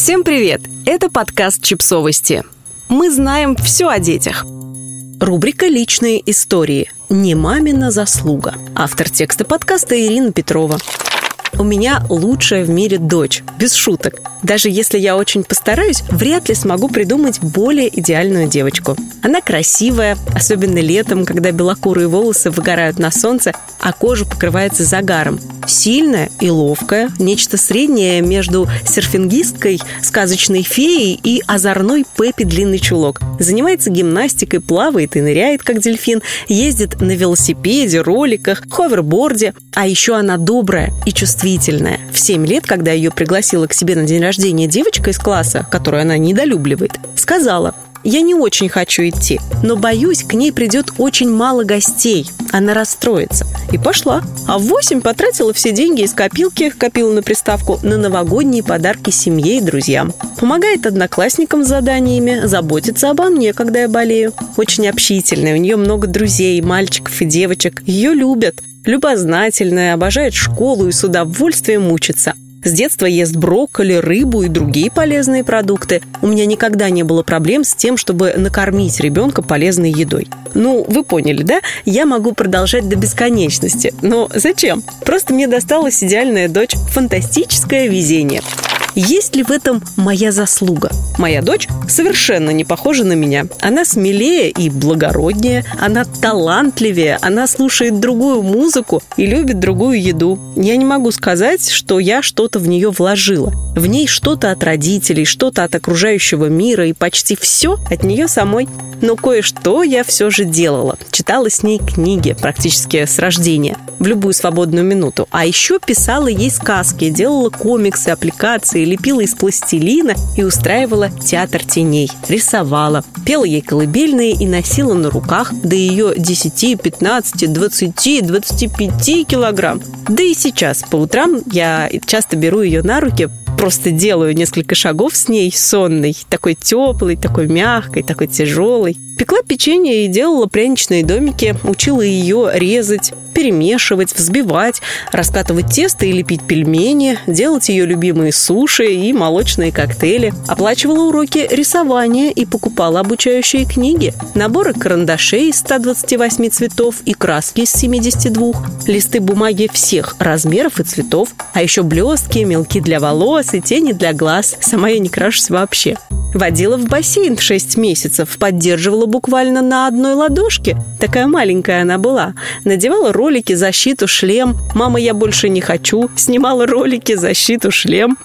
Всем привет! Это подкаст «Чипсовости». Мы знаем все о детях. Рубрика «Личные истории». Не мамина заслуга. Автор текста подкаста Ирина Петрова. У меня лучшая в мире дочь, без шуток. Даже если я очень постараюсь, вряд ли смогу придумать более идеальную девочку. Она красивая, особенно летом, когда белокурые волосы выгорают на солнце, а кожа покрывается загаром. Сильная и ловкая, нечто среднее между серфингисткой, сказочной феей и озорной Пеппи длинный чулок. Занимается гимнастикой, плавает и ныряет, как дельфин, ездит на велосипеде, роликах, ховерборде. А еще она добрая и чувствительная. В 7 лет, когда ее пригласила к себе на день рождения девочка из класса, которую она недолюбливает, сказала, я не очень хочу идти, но боюсь, к ней придет очень мало гостей. Она расстроится. И пошла. А в восемь потратила все деньги из копилки, копила на приставку, на новогодние подарки семье и друзьям. Помогает одноклассникам с заданиями, заботится обо мне, когда я болею. Очень общительная, у нее много друзей, мальчиков и девочек. Ее любят. Любознательная, обожает школу и с удовольствием учится. С детства ест брокколи, рыбу и другие полезные продукты. У меня никогда не было проблем с тем, чтобы накормить ребенка полезной едой. Ну, вы поняли, да? Я могу продолжать до бесконечности. Но зачем? Просто мне досталась идеальная дочь. Фантастическое везение. Есть ли в этом моя заслуга? Моя дочь совершенно не похожа на меня. Она смелее и благороднее, она талантливее, она слушает другую музыку и любит другую еду. Я не могу сказать, что я что-то в нее вложила. В ней что-то от родителей, что-то от окружающего мира и почти все от нее самой. Но кое-что я все же делала. Читала с ней книги практически с рождения, в любую свободную минуту. А еще писала ей сказки, делала комиксы, аппликации, лепила из пластилина и устраивала театр теней. Рисовала, пела ей колыбельные и носила на руках до ее 10, 15, 20, 25 килограмм. Да и сейчас по утрам я часто беру ее на руки, просто делаю несколько шагов с ней сонной, такой теплой, такой мягкой, такой тяжелой. Пекла печенье и делала пряничные домики, учила ее резать, перемешивать, взбивать, раскатывать тесто и лепить пельмени, делать ее любимые суши и молочные коктейли. Оплачивала уроки рисования и покупала обучающие книги, наборы карандашей из 128 цветов и краски из 72, листы бумаги всех размеров и цветов, а еще блестки, мелки для волос и тени для глаз. Сама я не крашусь вообще. Водила в бассейн в 6 месяцев, поддерживала буквально на одной ладошке. Такая маленькая она была. Надевала ролики, защиту, шлем. «Мама, я больше не хочу». Снимала ролики, защиту, шлем.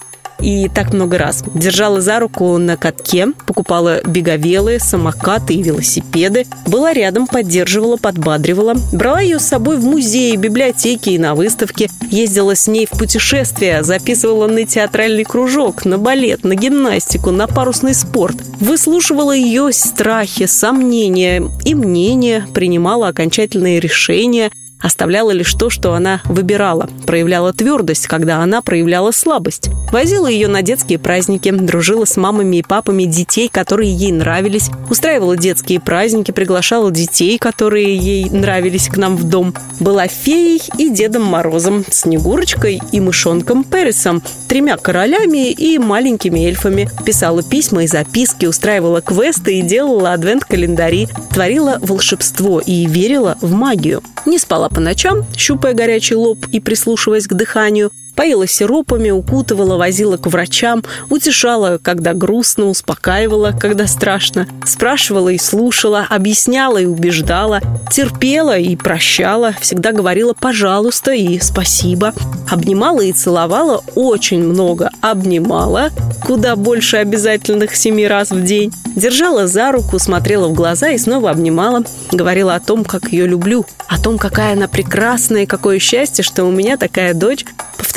И так много раз. Держала за руку на катке, покупала беговелы, самокаты и велосипеды. Была рядом, поддерживала, подбадривала. Брала ее с собой в музеи, библиотеки и на выставки. Ездила с ней в путешествия, записывала на театральный кружок, на балет, на гимнастику, на парусный спорт. Выслушивала ее страхи, сомнения и мнения, принимала окончательные решения – оставляла лишь то, что она выбирала, проявляла твердость, когда она проявляла слабость. Возила ее на детские праздники, дружила с мамами и папами детей, которые ей нравились, устраивала детские праздники, приглашала детей, которые ей нравились к нам в дом. Была феей и Дедом Морозом, Снегурочкой и мышонком Пересом, тремя королями и маленькими эльфами. Писала письма и записки, устраивала квесты и делала адвент-календари, творила волшебство и верила в магию. Не спала по ночам, щупая горячий лоб и прислушиваясь к дыханию, Поила сиропами, укутывала, возила к врачам, утешала, когда грустно, успокаивала, когда страшно, спрашивала и слушала, объясняла и убеждала, терпела и прощала, всегда говорила «пожалуйста» и «спасибо». Обнимала и целовала очень много, обнимала, куда больше обязательных семи раз в день, держала за руку, смотрела в глаза и снова обнимала, говорила о том, как ее люблю, о том, какая она прекрасная и какое счастье, что у меня такая дочь,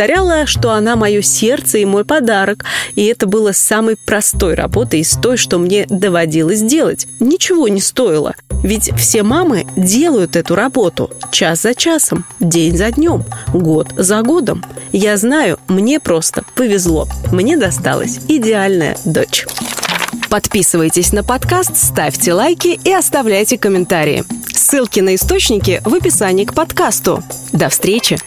Повторяла, что она мое сердце и мой подарок, и это было самой простой работой из той, что мне доводилось делать. Ничего не стоило. Ведь все мамы делают эту работу час за часом, день за днем, год за годом. Я знаю, мне просто повезло. Мне досталась идеальная дочь. Подписывайтесь на подкаст, ставьте лайки и оставляйте комментарии. Ссылки на источники в описании к подкасту. До встречи!